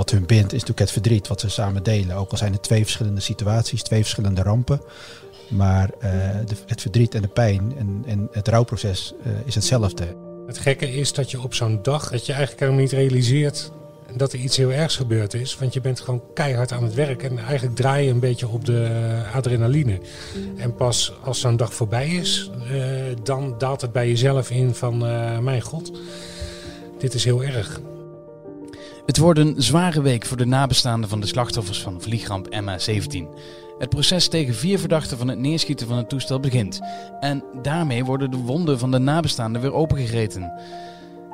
wat hun bindt is natuurlijk het verdriet wat ze samen delen. Ook al zijn het twee verschillende situaties, twee verschillende rampen. Maar eh, de, het verdriet en de pijn en, en het rouwproces uh, is hetzelfde. Het gekke is dat je op zo'n dag, dat je eigenlijk helemaal niet realiseert dat er iets heel ergs gebeurd is. Want je bent gewoon keihard aan het werk en eigenlijk draai je een beetje op de adrenaline. En pas als zo'n dag voorbij is, uh, dan daalt het bij jezelf in van mijn god, dit is heel erg. Het wordt een zware week voor de nabestaanden van de slachtoffers van vliegramp MH17. Het proces tegen vier verdachten van het neerschieten van het toestel begint. En daarmee worden de wonden van de nabestaanden weer opengegeten.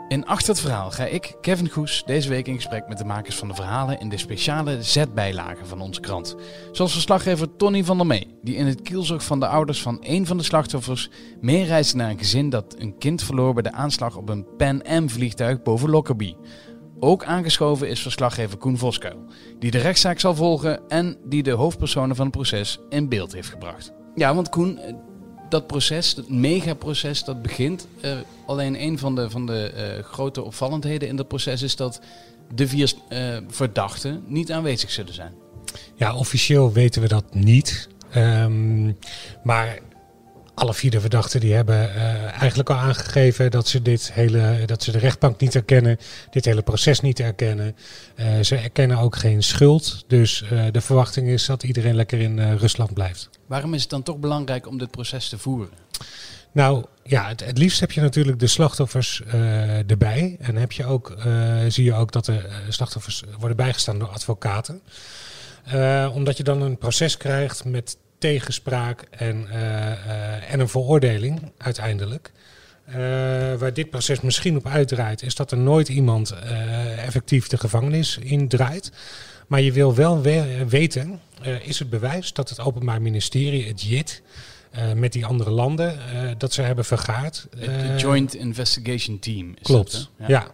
In Achter het Verhaal ga ik, Kevin Goes, deze week in gesprek met de makers van de verhalen in de speciale zetbijlagen van onze krant. Zoals verslaggever Tony van der Mee, die in het kielzog van de ouders van een van de slachtoffers meereisde naar een gezin dat een kind verloor bij de aanslag op een Pan Am vliegtuig boven Lockerbie. Ook aangeschoven is verslaggever Koen Voskuil, die de rechtszaak zal volgen en die de hoofdpersonen van het proces in beeld heeft gebracht. Ja, want Koen, dat proces, dat megaproces, dat begint. Uh, alleen een van de, van de uh, grote opvallendheden in dat proces is dat de vier uh, verdachten niet aanwezig zullen zijn. Ja, officieel weten we dat niet. Um, maar alle vier de verdachten die hebben uh, eigenlijk al aangegeven dat ze dit hele, dat ze de rechtbank niet erkennen, dit hele proces niet erkennen. Uh, ze erkennen ook geen schuld. Dus uh, de verwachting is dat iedereen lekker in Rusland blijft. Waarom is het dan toch belangrijk om dit proces te voeren? Nou ja, het, het liefst heb je natuurlijk de slachtoffers erbij. En heb je ook, zie je ook dat de slachtoffers worden bijgestaan door advocaten. omdat je dan een proces krijgt met tegenspraak en, uh, en een veroordeling uiteindelijk. Uh, waar dit proces misschien op uitdraait, is dat er nooit iemand effectief de gevangenis indraait. Maar je wil wel we weten, is het bewijs dat het Openbaar Ministerie, het JIT, met die andere landen, dat ze hebben vergaard. Het Joint Investigation Team. Is klopt, dat, ja. ja.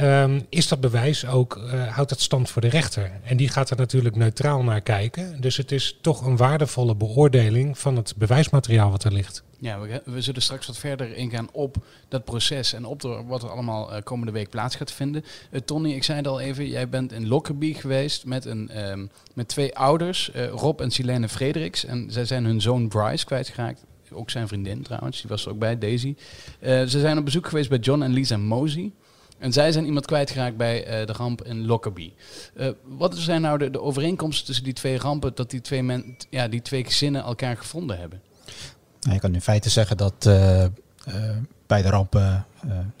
Um, is dat bewijs ook, uh, houdt dat stand voor de rechter? En die gaat er natuurlijk neutraal naar kijken. Dus het is toch een waardevolle beoordeling van het bewijsmateriaal wat er ligt. Ja, we, zullen straks wat verder ingaan op dat proces en op wat er allemaal uh, komende week plaats gaat vinden. Uh, Tony, ik zei het al even, jij bent in Lockerbie geweest met, een, um, met twee ouders, Rob en Silene Frederiks. En zij zijn hun zoon Bryce kwijtgeraakt ook zijn vriendin trouwens, die was er ook bij, Daisy. Ze zijn op bezoek geweest bij John en Lisa Mosey. En zij zijn iemand kwijtgeraakt bij uh, de ramp in Lockerbie. Uh, wat zijn nou de, de, overeenkomsten tussen die twee rampen, dat die twee, men, ja, die twee gezinnen elkaar gevonden hebben? Nou, je kan in feite zeggen dat uh, beide rampen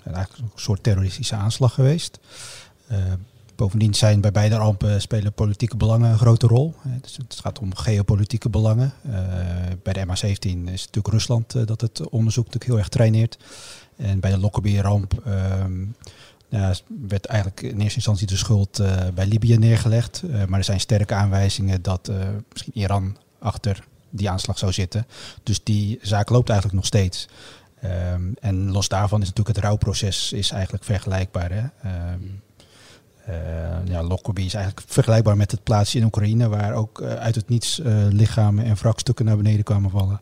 eigenlijk een soort terroristische aanslag geweest. bovendien zijn bij beide rampen spelen politieke belangen een grote rol. Dus het gaat om geopolitieke belangen. bij de MH17 is het natuurlijk Rusland dat het onderzoek natuurlijk heel erg traineert. En bij de Lockerbie-ramp ehm, ja, werd eigenlijk in eerste instantie de schuld uh, bij Libië neergelegd. Uh, maar er zijn sterke aanwijzingen dat uh, misschien Iran achter die aanslag zou zitten. Dus die zaak loopt eigenlijk nog steeds. Um, en los daarvan is natuurlijk het rouwproces is eigenlijk vergelijkbaar. Hè? Um, ja, Lockerbie is eigenlijk vergelijkbaar met het plaatsje in Oekraïne, waar ook uit het niets lichamen en wrakstukken naar beneden kwamen vallen.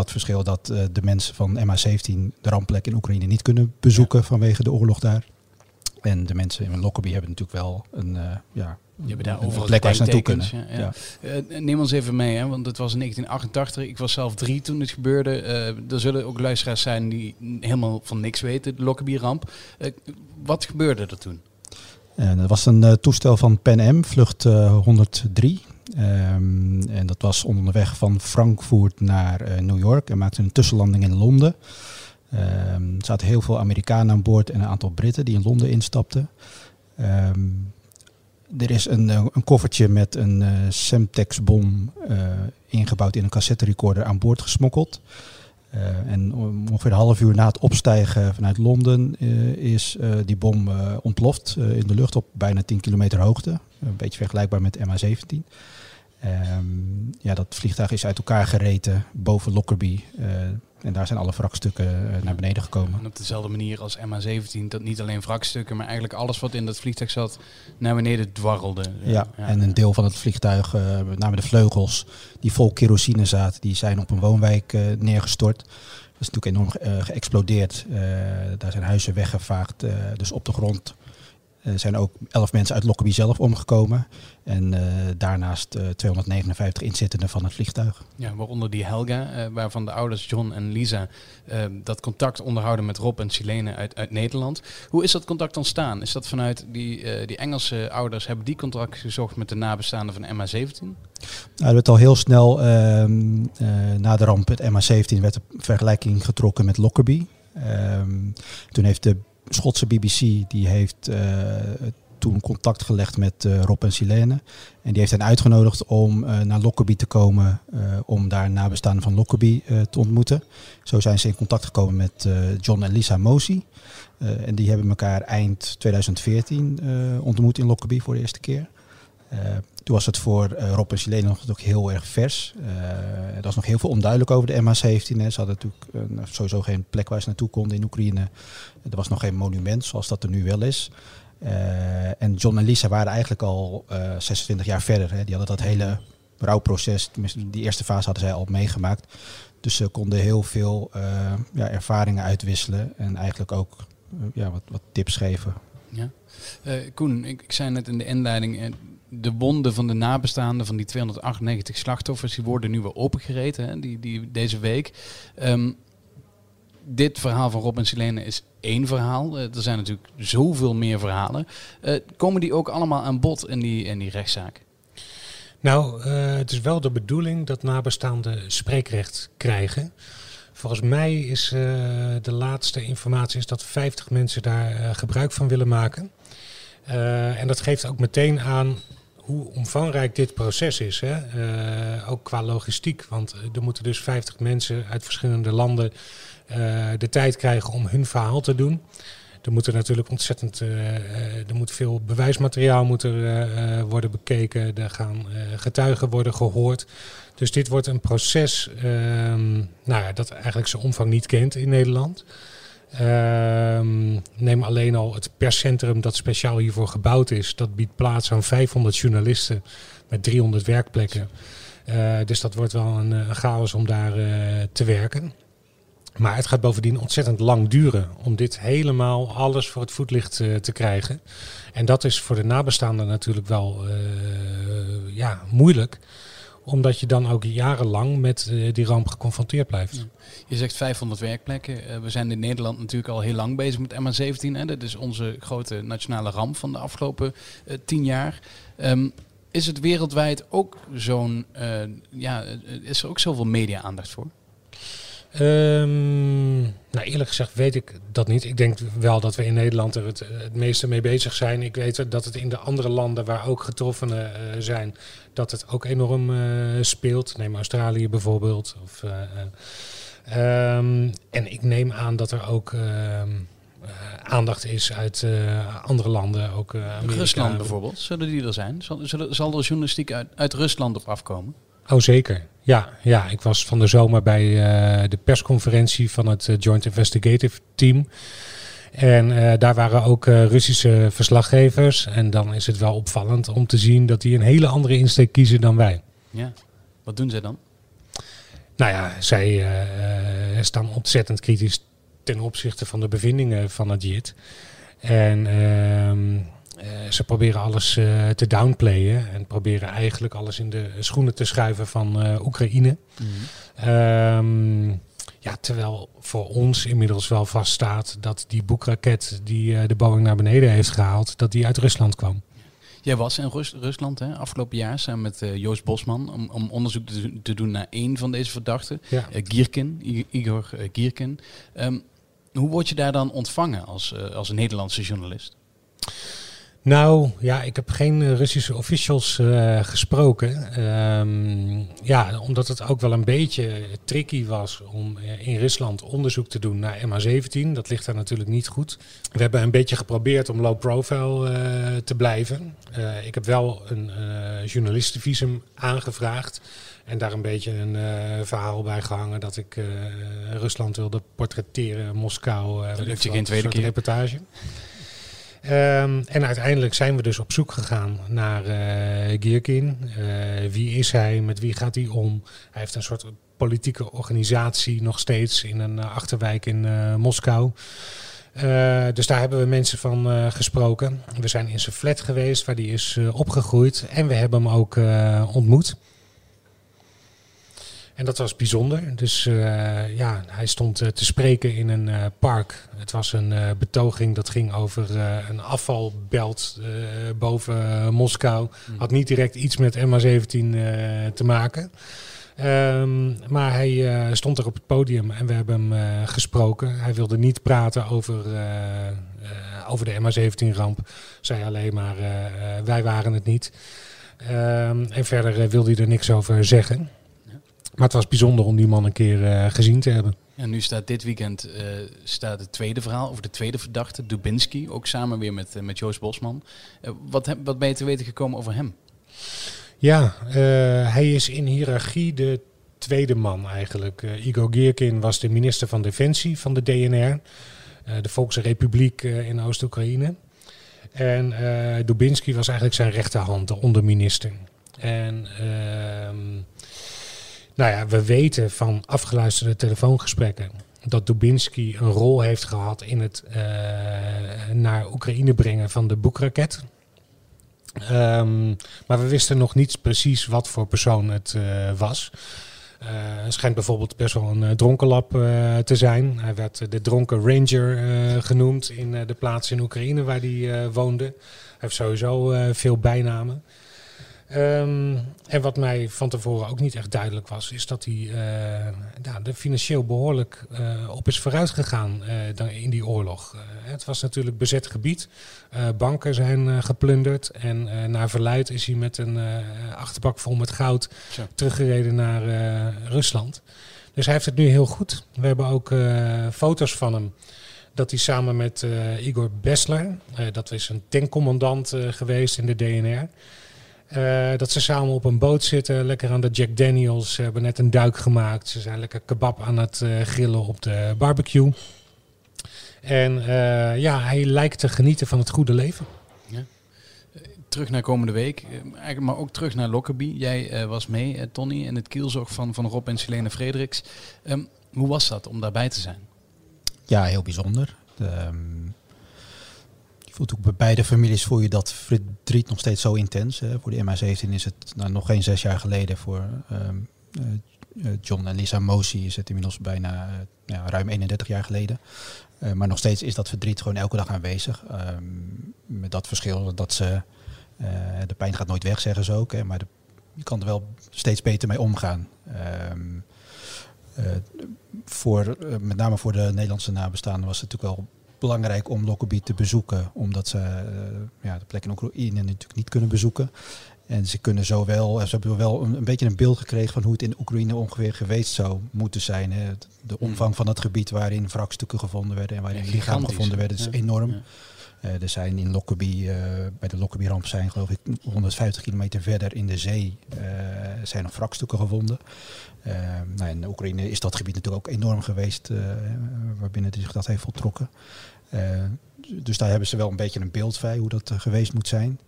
Dat verschil dat uh, de mensen van MH17 de rampplek in Oekraïne niet kunnen bezoeken ja. vanwege de oorlog daar. En de mensen in Lockerbie hebben natuurlijk wel een, uh, ja, je hebt daar overal plek waar ze naartoe kunnen. Ja, ja. Ja. Uh, neem ons even mee, hè, want het was in 1988. Ik was zelf drie toen het gebeurde. Uh, er zullen ook luisteraars zijn die helemaal van niks weten, de Lockerbie-ramp. Wat gebeurde er toen? dat was een toestel van Pan Am, vlucht 103. Um, en dat was onderweg van Frankfurt naar uh, New York en maakte een tussenlanding in Londen. Um, er zaten heel veel Amerikanen aan boord en een aantal Britten die in Londen instapten. Um, er is een, een koffertje met een uh, Semtex-bom ingebouwd in een cassette recorder aan boord gesmokkeld. Uh, en ongeveer een half uur na het opstijgen vanuit Londen uh, is uh, die bom ontploft in de lucht op bijna 10 kilometer hoogte. Een beetje vergelijkbaar met MH17. Um, ja, dat vliegtuig is uit elkaar gereten boven Lockerbie. En daar zijn alle wrakstukken naar beneden gekomen. En op dezelfde manier als MH17, dat niet alleen wrakstukken, maar eigenlijk alles wat in dat vliegtuig zat, naar beneden dwarrelde. Ja, ja en een deel van het vliegtuig, met name de vleugels, die vol kerosine zaten, die zijn op een woonwijk neergestort. Dat is natuurlijk enorm uh, geëxplodeerd. Uh, daar zijn huizen weggevaagd. Uh, dus op de grond Er zijn ook 11 mensen uit Lockerbie zelf omgekomen. En daarnaast 259 inzittenden van het vliegtuig. Ja, waaronder die Helga, waarvan de ouders John en Lisa dat contact onderhouden met Rob en Silene uit, uit Nederland. Hoe is dat contact ontstaan? Is dat vanuit die, die Engelse ouders, hebben die contact gezocht met de nabestaanden van MH17? Nou, er werd al heel snel ehm, na de ramp, het MH17, werd de vergelijking getrokken met Lockerbie. Ehm, toen heeft de Schotse BBC die heeft uh, toen contact gelegd met uh, Rob en Silene. En die heeft hen uitgenodigd om uh, naar Lockerbie te komen om daar nabestaanden van Lockerbie te ontmoeten. Zo zijn ze in contact gekomen met John en Lisa Mosi. en die hebben elkaar eind 2014 ontmoet in Lockerbie voor de eerste keer. Toen was het voor uh, Rob en Silene nog ook heel erg vers. Uh, er was nog heel veel onduidelijk over de MH17. Hè. Ze hadden natuurlijk uh, sowieso geen plek waar ze naartoe konden in Oekraïne. Er was nog geen monument zoals dat er nu wel is. en John en Lisa waren eigenlijk al 26 jaar verder. Hè. Die hadden dat hele rouwproces, die eerste fase hadden zij al meegemaakt. Dus ze konden heel veel ja, ervaringen uitwisselen en eigenlijk ook ja, wat, wat tips geven. Ja. Koen, ik, ik zei net in de inleiding, de wonden van de nabestaanden van die 298 slachtoffers, die worden nu weer opengereten hè, die, die, deze week. Um, dit verhaal van Rob en Silene is één verhaal. Uh, er zijn natuurlijk zoveel meer verhalen. Uh, komen die ook allemaal aan bod in die, in die rechtszaak? Nou, uh, het is wel de bedoeling dat nabestaanden spreekrecht krijgen. Volgens mij is de laatste informatie is dat 50 mensen daar gebruik van willen maken. en dat geeft ook meteen aan hoe omvangrijk dit proces is. Hè? Uh, ook qua logistiek. Want er moeten dus 50 mensen uit verschillende landen uh, de tijd krijgen om hun verhaal te doen. Er moet er natuurlijk ontzettend, er moet veel bewijsmateriaal moet er, worden bekeken. Er gaan getuigen worden gehoord. Dus dit wordt een proces ehm, nou ja, dat eigenlijk zijn omvang niet kent in Nederland. Ehm, neem alleen al het perscentrum dat speciaal hiervoor gebouwd is. Dat biedt plaats aan 500 journalisten met 300 werkplekken. Uh, dus dat wordt wel een, een chaos om daar uh, te werken. Maar het gaat bovendien ontzettend lang duren om dit helemaal alles voor het voetlicht te krijgen. En dat is voor de nabestaanden natuurlijk wel ja, moeilijk omdat je dan ook jarenlang met uh, die ramp geconfronteerd blijft. Je zegt 500 werkplekken. Uh, we zijn in Nederland natuurlijk al heel lang bezig met MH17. Hè? Dat is onze grote nationale ramp van de afgelopen uh, tien jaar. Um, is het wereldwijd ook zo'n, ja, is er ook zoveel media-aandacht voor? Um, nou, eerlijk gezegd weet ik dat niet. Ik denk wel dat we in Nederland er het, het meeste mee bezig zijn. Ik weet dat het in de andere landen waar ook getroffenen uh, zijn, dat het ook enorm uh, speelt. Neem Australië bijvoorbeeld. Of, um, en ik neem aan dat er ook ehm, aandacht is uit andere landen. Ook Rusland bijvoorbeeld, zullen die er zijn? Zal, zal er journalistiek uit, uit Rusland op afkomen? Oh, zeker. Ja, ja, ik was van de zomer bij uh, de persconferentie van het uh, Joint Investigative Team. En uh, daar waren ook Russische verslaggevers. En dan is het wel opvallend om te zien dat die een hele andere insteek kiezen dan wij. Ja, wat doen zij dan? Nou ja, zij staan ontzettend kritisch ten opzichte van de bevindingen van het JIT. En ehm, ze proberen alles uh, te downplayen en proberen eigenlijk alles in de schoenen te schuiven van uh, Oekraïne. Mm. Um, ja, terwijl voor ons inmiddels wel vaststaat dat die boekraket die de Boeing naar beneden heeft gehaald, dat die uit Rusland kwam. Jij was in Rus Rusland hè, afgelopen jaar samen met uh, Joost Bosman om, om onderzoek te, te, doen naar één van deze verdachten, ja. uh, Gierkin, Igor uh, Gierkin. Um, hoe word je daar dan ontvangen als, als een Nederlandse journalist? Nou, ja, ik heb geen uh, Russische officials uh, gesproken. Um, ja, omdat het ook wel een beetje tricky was om uh, in Rusland onderzoek te doen naar MH17. Dat ligt daar natuurlijk niet goed. We hebben een beetje geprobeerd om low profile te blijven. ik heb wel een journalistenvisum aangevraagd. En daar een beetje een verhaal bij gehangen dat ik Rusland wilde portretteren, Moskou. dat lukt je geen tweede keer. reportage. Um, en uiteindelijk zijn we dus op zoek gegaan naar uh, Gierkin. Uh, wie is hij? Met wie gaat hij om? Hij heeft een soort politieke organisatie nog steeds in een uh, achterwijk in Moskou. Dus daar hebben we mensen van gesproken. We zijn in zijn flat geweest, waar die is opgegroeid. En we hebben hem ook ontmoet. En dat was bijzonder. Dus ja, hij stond te spreken in een park. Het was een betoging dat ging over een afvalbelt boven Moskou. Hmm. Had niet direct iets met MH17 te maken. Um, maar hij uh, stond er op het podium en we hebben hem uh, gesproken. Hij wilde niet praten over, uh, over de MH17-ramp. Zei alleen maar, wij waren het niet. Um, en verder wilde hij er niks over zeggen. Maar het was bijzonder om die man een keer gezien te hebben. En nu staat dit weekend staat het tweede verhaal over de tweede verdachte, Dubinski. Ook samen weer met, met Joost Bosman. wat, wat ben je te weten gekomen over hem? Ja, hij is in hiërarchie de tweede man eigenlijk. Igor Gierkin was de minister van Defensie van de DNR, de Volksrepubliek in Oost-Oekraïne. En Dubinsky was eigenlijk zijn rechterhand, de onderminister. En ehm, nou ja, we weten van afgeluisterde telefoongesprekken dat Dubinsky een rol heeft gehad in het naar Oekraïne brengen van de boekraket. Um, maar we wisten nog niet precies wat voor persoon het uh, was. Uh, hij schijnt bijvoorbeeld best wel een dronkenlap te zijn. Hij werd de dronken ranger genoemd in de plaats in Oekraïne waar hij woonde. Hij heeft sowieso veel bijnamen. Um, en wat mij van tevoren ook niet echt duidelijk was, is dat hij uh, er financieel behoorlijk uh, op is vooruit gegaan uh, in die oorlog. het was natuurlijk bezet gebied. banken zijn geplunderd. En naar verluid is hij met een achterbak vol met goud Zo. teruggereden naar Rusland. Dus hij heeft het nu heel goed. We hebben ook foto's van hem dat hij samen met Igor Bessler, dat is een tankcommandant geweest in de DNR. Uh, dat ze samen op een boot zitten, lekker aan de Jack Daniels. Ze hebben net een duik gemaakt. Ze zijn lekker kebab aan het uh, grillen op de barbecue. En uh, ja, hij lijkt te genieten van het goede leven. Ja. Terug naar komende week, eigenlijk maar ook terug naar Lockerbie. Jij was mee, Tony, in het kielzog van, van Rob en Selene Frederiks. Um, hoe was dat om daarbij te zijn? Ja, heel bijzonder. Um, voelt ook bij beide families voel je dat verdriet nog steeds zo intens. Hè. Voor de MH17 is het nou, nog geen zes jaar geleden. Voor um, uh, John en Lisa Mosi is het inmiddels bijna uh, ja, ruim 31 jaar geleden. Maar nog steeds is dat verdriet gewoon elke dag aanwezig. Um, met dat verschil dat ze... de pijn gaat nooit weg, zeggen ze ook. Hè, maar je kan er wel steeds beter mee omgaan. Um, voor, met name voor de Nederlandse nabestaanden was het natuurlijk wel belangrijk om Lockerbie te bezoeken, omdat ze uh, ja, de plek in Oekraïne natuurlijk niet kunnen bezoeken. En ze kunnen zo wel, ze hebben wel een, een, beetje een beeld gekregen van hoe het in Oekraïne ongeveer geweest zou moeten zijn. Hè. De hmm. omvang van het gebied waarin wrakstukken gevonden werden en waarin ja, lichamen gevonden werden, is enorm. Ja. Er zijn in Lockerbie, uh, bij de Lockerbie-ramp zijn geloof ik 150 kilometer verder in de zee uh, zijn nog wrakstukken gevonden. nou, in Oekraïne is dat gebied natuurlijk ook enorm geweest waarbinnen zich dat heeft voltrokken. dus daar hebben ze wel een beetje een beeld bij hoe dat geweest moet zijn.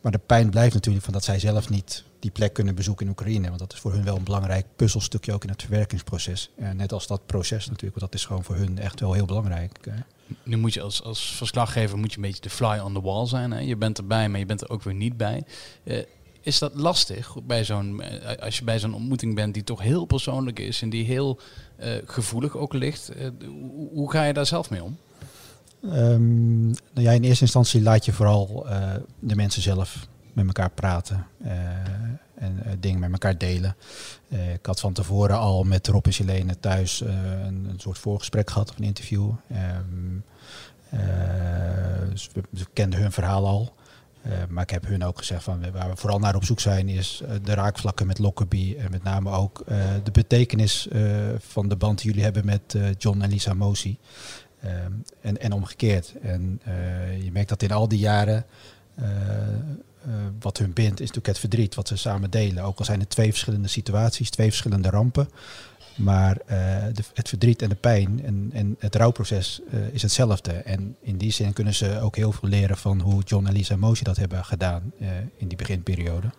maar de pijn blijft natuurlijk van dat zij zelf niet die plek kunnen bezoeken in Oekraïne. Want dat is voor hun wel een belangrijk puzzelstukje ook in het verwerkingsproces. net als dat proces natuurlijk, want dat is gewoon voor hun echt wel heel belangrijk nu moet je als, als verslaggever moet je een beetje de fly on the wall zijn. Hè? Je bent erbij, maar je bent er ook weer niet bij. Uh, is dat lastig bij zo'n, eh, als je bij zo'n ontmoeting bent die toch heel persoonlijk is en die heel uh, gevoelig ook ligt? Hoe, ga je daar zelf mee om? Um, nou ja, in eerste instantie laat je vooral de mensen zelf met elkaar praten en dingen met elkaar delen. Uh, ik had van tevoren al met Rob en Silene thuis uh, een, een, soort voorgesprek gehad of een interview. Um, we, kenden hun verhaal al. maar ik heb hun ook gezegd van waar we vooral naar op zoek zijn is de raakvlakken met Lockerbie. En met name ook de betekenis van de band die jullie hebben met John en Lisa Mosi. Um, en, en omgekeerd. En je merkt dat in al die jaren wat hun bindt, is natuurlijk het verdriet wat ze samen delen. Ook al zijn het twee verschillende situaties, twee verschillende rampen. Maar uh, de, het verdriet en de pijn en, en het rouwproces uh, is hetzelfde. En in die zin kunnen ze ook heel veel leren van hoe John en Lisa Mosi dat hebben gedaan in die beginperiode.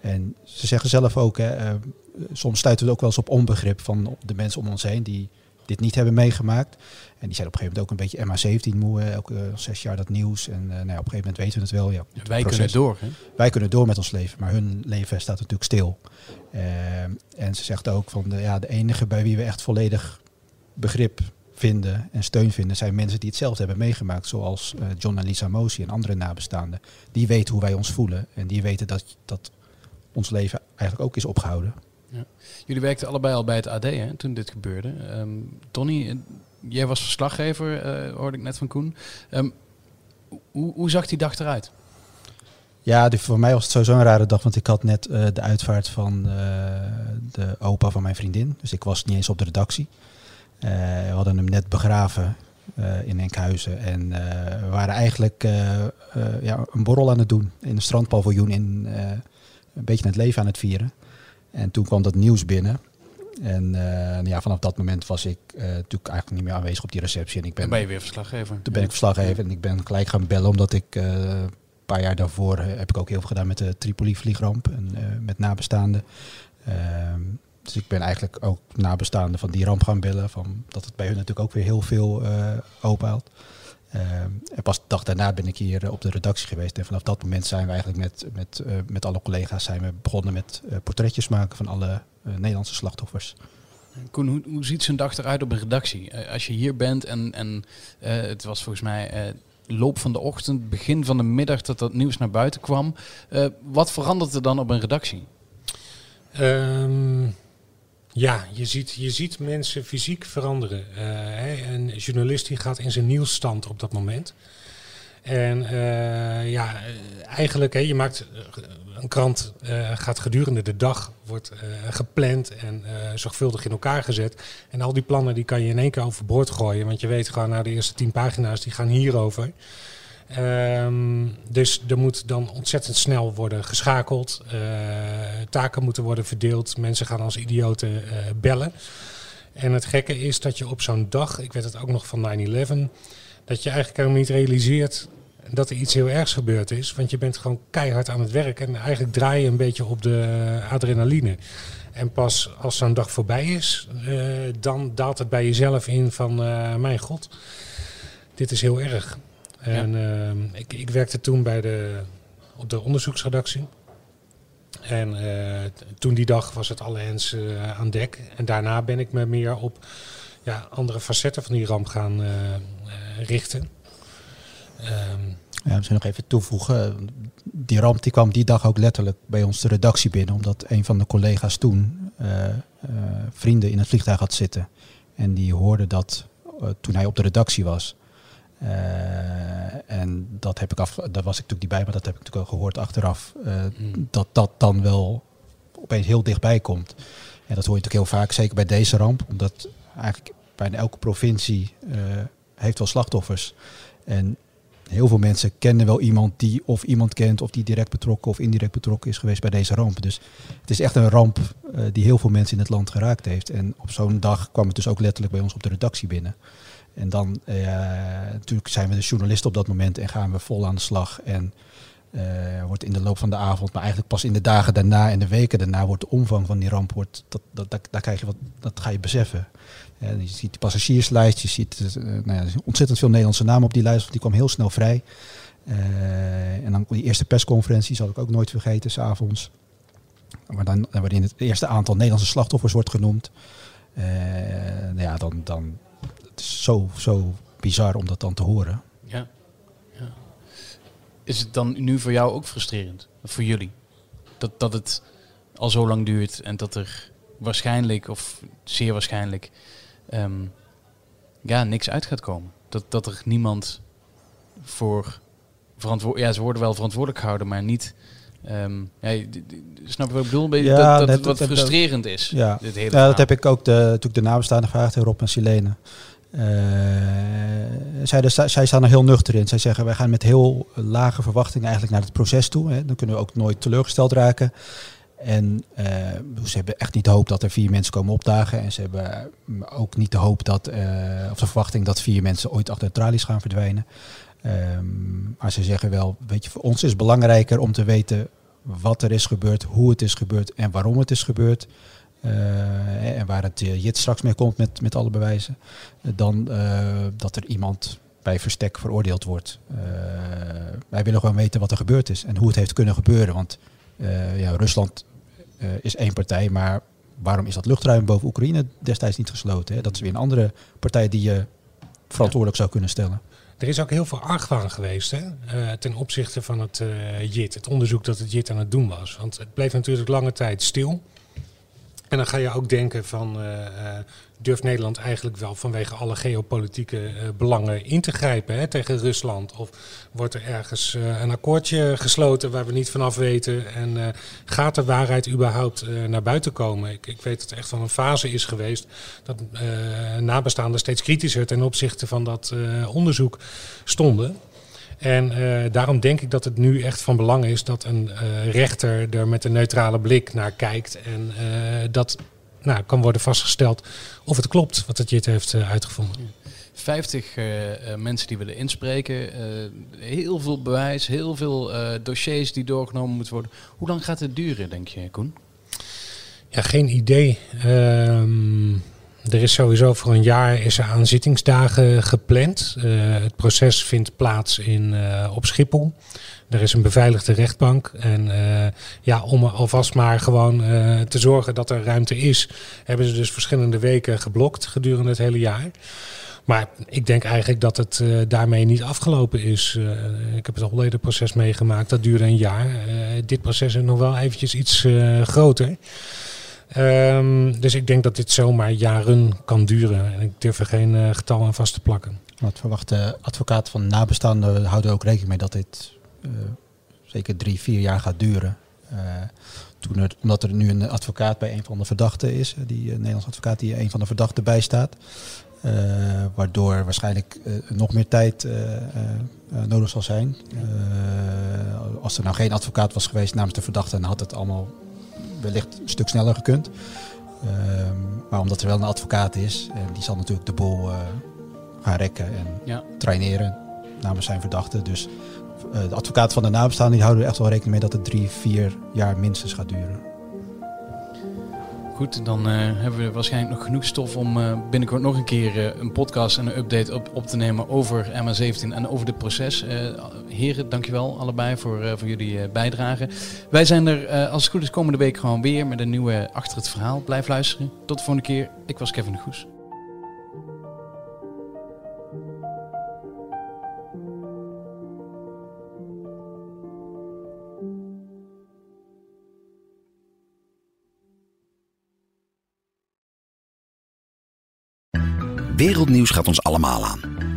en ze zeggen zelf ook, hè, soms stuiten we ook wel eens op onbegrip van de mensen om ons heen die dit niet hebben meegemaakt. En die zijn op een gegeven moment ook een beetje MA17 moe. Elke zes jaar dat nieuws. En nou ja, op een gegeven moment weten we het wel. Ja, wij kunnen door. Hè? Wij kunnen door met ons leven. Maar hun leven staat natuurlijk stil. en ze zegt ook van de, ja, de enige bij wie we echt volledig begrip vinden en steun vinden, zijn mensen die hetzelfde hebben meegemaakt, zoals uh, John en Lisa Mosi en andere nabestaanden. Die weten hoe wij ons voelen en die weten dat, dat ons leven eigenlijk ook is opgehouden. Jullie werkten allebei al bij het AD hè, toen dit gebeurde. Um, Tony, eh, jij was verslaggever, uh, hoorde ik net van Koen. Um, hoe, hoe zag die dag eruit? Ja, voor mij was het sowieso een rare dag, want ik had net uh, de uitvaart van de opa van mijn vriendin. Dus ik was niet eens op de redactie. We hadden hem net begraven in Enkhuizen. En we waren eigenlijk ja, een borrel aan het doen in een strandpaviljoen. In, een beetje het leven aan het vieren. En toen kwam dat nieuws binnen. En ja, vanaf dat moment was ik natuurlijk eigenlijk niet meer aanwezig op die receptie. En ik ben, dan ben je weer verslaggever. Toen ben ik verslaggever en ik ben gelijk gaan bellen omdat ik een paar jaar daarvoor heb ik ook heel veel gedaan met de Tripoli vliegramp en met nabestaanden. Ehm, dus ik ben eigenlijk ook nabestaande van die ramp gaan bellen. Van dat het bij hun natuurlijk ook weer heel veel openhaalt. Uh, en pas de dag daarna ben ik hier op de redactie geweest. En vanaf dat moment zijn we eigenlijk met, met, uh, met alle collega's zijn we begonnen met portretjes maken van alle Nederlandse slachtoffers. Koen, hoe, hoe ziet zo'n dag eruit op een redactie? als je hier bent en, en het was volgens mij loop van de ochtend, begin van de middag dat dat nieuws naar buiten kwam. wat verandert er dan op een redactie? Um, ja, je ziet, je ziet mensen fysiek veranderen. Hè, een journalist die gaat in zijn nieuwsstand op dat moment. En uh, ja, eigenlijk, je maakt een krant gaat gedurende de dag, wordt gepland en zorgvuldig in elkaar gezet. En al die plannen die kan je in één keer overboord gooien. Want je weet gewoon, nou de eerste tien pagina's die gaan hierover. Um, dus er moet dan ontzettend snel worden geschakeld. Uh, taken moeten worden verdeeld. Mensen gaan als idioten uh, bellen. En het gekke is dat je op zo'n dag, ik weet het ook nog van 9-11, dat je eigenlijk helemaal niet realiseert dat er iets heel ergs gebeurd is. Want je bent gewoon keihard aan het werk en eigenlijk draai je een beetje op de adrenaline. En pas als zo'n dag voorbij is, uh, dan daalt het bij jezelf in van, mijn god, dit is heel erg. En ja. uh, ik, ik werkte toen bij de, op de onderzoeksredactie. En uh, toen die dag was het alle hens uh, aan dek. En daarna ben ik me meer op ja, andere facetten van die ramp gaan uh, richten. Um, ja, misschien nog even toevoegen. Die ramp die kwam die dag ook letterlijk bij ons de redactie binnen. Omdat een van de collega's toen vrienden in het vliegtuig had zitten. En die hoorde dat toen hij op de redactie was. Uh, en dat heb ik af, daar was ik natuurlijk niet bij, maar dat heb ik natuurlijk al gehoord achteraf. Uh, mm. Dat dat dan wel opeens heel dichtbij komt. En dat hoor je natuurlijk heel vaak, zeker bij deze ramp, omdat eigenlijk bijna elke provincie uh, heeft wel slachtoffers. En heel veel mensen kennen wel iemand die of iemand kent of die direct betrokken of indirect betrokken is geweest bij deze ramp. Dus het is echt een ramp die heel veel mensen in het land geraakt heeft. En op zo'n dag kwam het dus ook letterlijk bij ons op de redactie binnen. En dan uh, natuurlijk zijn we de journalisten op dat moment en gaan we vol aan de slag. En uh, wordt in de loop van de avond, maar eigenlijk pas in de dagen daarna en de weken daarna wordt de omvang van die ramp, wordt, dat, dat, daar krijg je wat, dat ga je beseffen. Ja, je ziet de passagierslijst, je ziet nou ja, ontzettend veel Nederlandse namen op die lijst, want die kwam heel snel vrij. en dan die eerste persconferentie zal ik ook nooit vergeten, s'avonds. Waarin het eerste aantal Nederlandse slachtoffers wordt genoemd. Nou ja, dan, dan, het is zo, zo bizar om dat dan te horen. Ja. ja. Is het dan nu voor jou ook frustrerend? Voor jullie? Dat, dat het al zo lang duurt en dat er waarschijnlijk, of zeer waarschijnlijk, um, ja, niks uit gaat komen. Dat, dat er niemand voor verantwoordelijk... Ja, ze worden wel verantwoordelijk gehouden, maar niet... Um, ja, snap je wat ik bedoel? Ja, dat, dat, wat frustrerend is. Ja, dit hele ja dat heb ik ook de, natuurlijk de nabestaanden gevraagd, Rob en Silene. Uh, zij, zij staan er heel nuchter in. Zij zeggen, wij gaan met heel lage verwachtingen eigenlijk naar het proces toe. Hè. Dan kunnen we ook nooit teleurgesteld raken. En uh, ze hebben echt niet de hoop dat er vier mensen komen opdagen. En ze hebben ook niet de hoop dat, of de verwachting dat vier mensen ooit achter de tralies gaan verdwijnen. Um, maar ze zeggen wel, weet je, voor ons is belangrijker om te weten wat er is gebeurd, hoe het is gebeurd en waarom het is gebeurd. En waar het JIT straks mee komt met, met alle bewijzen, dan dat er iemand bij verstek veroordeeld wordt. wij willen gewoon weten wat er gebeurd is en hoe het heeft kunnen gebeuren. Want ja, Rusland is één partij, maar waarom is dat luchtruim boven Oekraïne destijds niet gesloten? Dat is weer een andere partij die je verantwoordelijk zou kunnen stellen. Er is ook heel veel argwaan geweest hè? Ten opzichte van het JIT, het onderzoek dat het JIT aan het doen was. Want het bleef natuurlijk lange tijd stil. En dan ga je ook denken van, uh, durft Nederland eigenlijk wel vanwege alle geopolitieke uh, belangen in te grijpen hè, tegen Rusland? Of wordt er ergens een akkoordje gesloten waar we niet vanaf weten? En gaat de waarheid überhaupt naar buiten komen? Ik, ik, weet dat er echt van een fase is geweest dat nabestaanden steeds kritischer ten opzichte van dat onderzoek stonden. En uh, daarom denk ik dat het nu echt van belang is dat een uh, rechter er met een neutrale blik naar kijkt. En uh, dat nou, kan worden vastgesteld of het klopt wat het JIT heeft uitgevonden. 50 mensen die willen inspreken, heel veel bewijs, heel veel dossiers die doorgenomen moeten worden. Hoe lang gaat het duren, denk je, Koen? Ja, geen idee. Um, er is sowieso voor een jaar is er aan zittingsdagen gepland. Uh, het proces vindt plaats in, uh, op Schiphol. Er is een beveiligde rechtbank. En uh, ja, om alvast maar gewoon te zorgen dat er ruimte is, hebben ze dus verschillende weken geblokt gedurende het hele jaar. Maar ik denk eigenlijk dat het daarmee niet afgelopen is. Ik heb het Holleder proces meegemaakt, dat duurde een jaar. Dit proces is nog wel eventjes iets groter. Um, dus ik denk dat dit zomaar jaren kan duren. En ik durf er geen uh, getal aan vast te plakken. Wat verwacht de advocaat van nabestaanden houden ook rekening mee dat dit uh, zeker drie, vier jaar gaat duren. Uh, toen er, omdat er nu een advocaat bij een van de verdachten is, die een Nederlands advocaat die een van de verdachten bijstaat. waardoor waarschijnlijk nog meer tijd nodig zal zijn. als er nou geen advocaat was geweest namens de verdachte, dan had het allemaal wellicht een stuk sneller gekund. Um, maar omdat er wel een advocaat is, en die zal natuurlijk de boel uh, gaan rekken en ja. traineren namens zijn verdachte. Dus uh, de advocaat van de nabestaanden die houden er echt wel rekening mee dat het drie, vier jaar minstens gaat duren. Goed, dan uh, hebben we waarschijnlijk nog genoeg stof om uh, binnenkort nog een keer uh, een podcast en een update op, op te nemen over MA17 en over dit proces. Heren, dankjewel allebei voor, voor jullie bijdrage. Wij zijn er als het goed is komende week gewoon weer met een nieuwe Achter het Verhaal. Blijf luisteren. Tot de volgende keer. Ik was Kevin de Goes. Wereldnieuws gaat ons allemaal aan.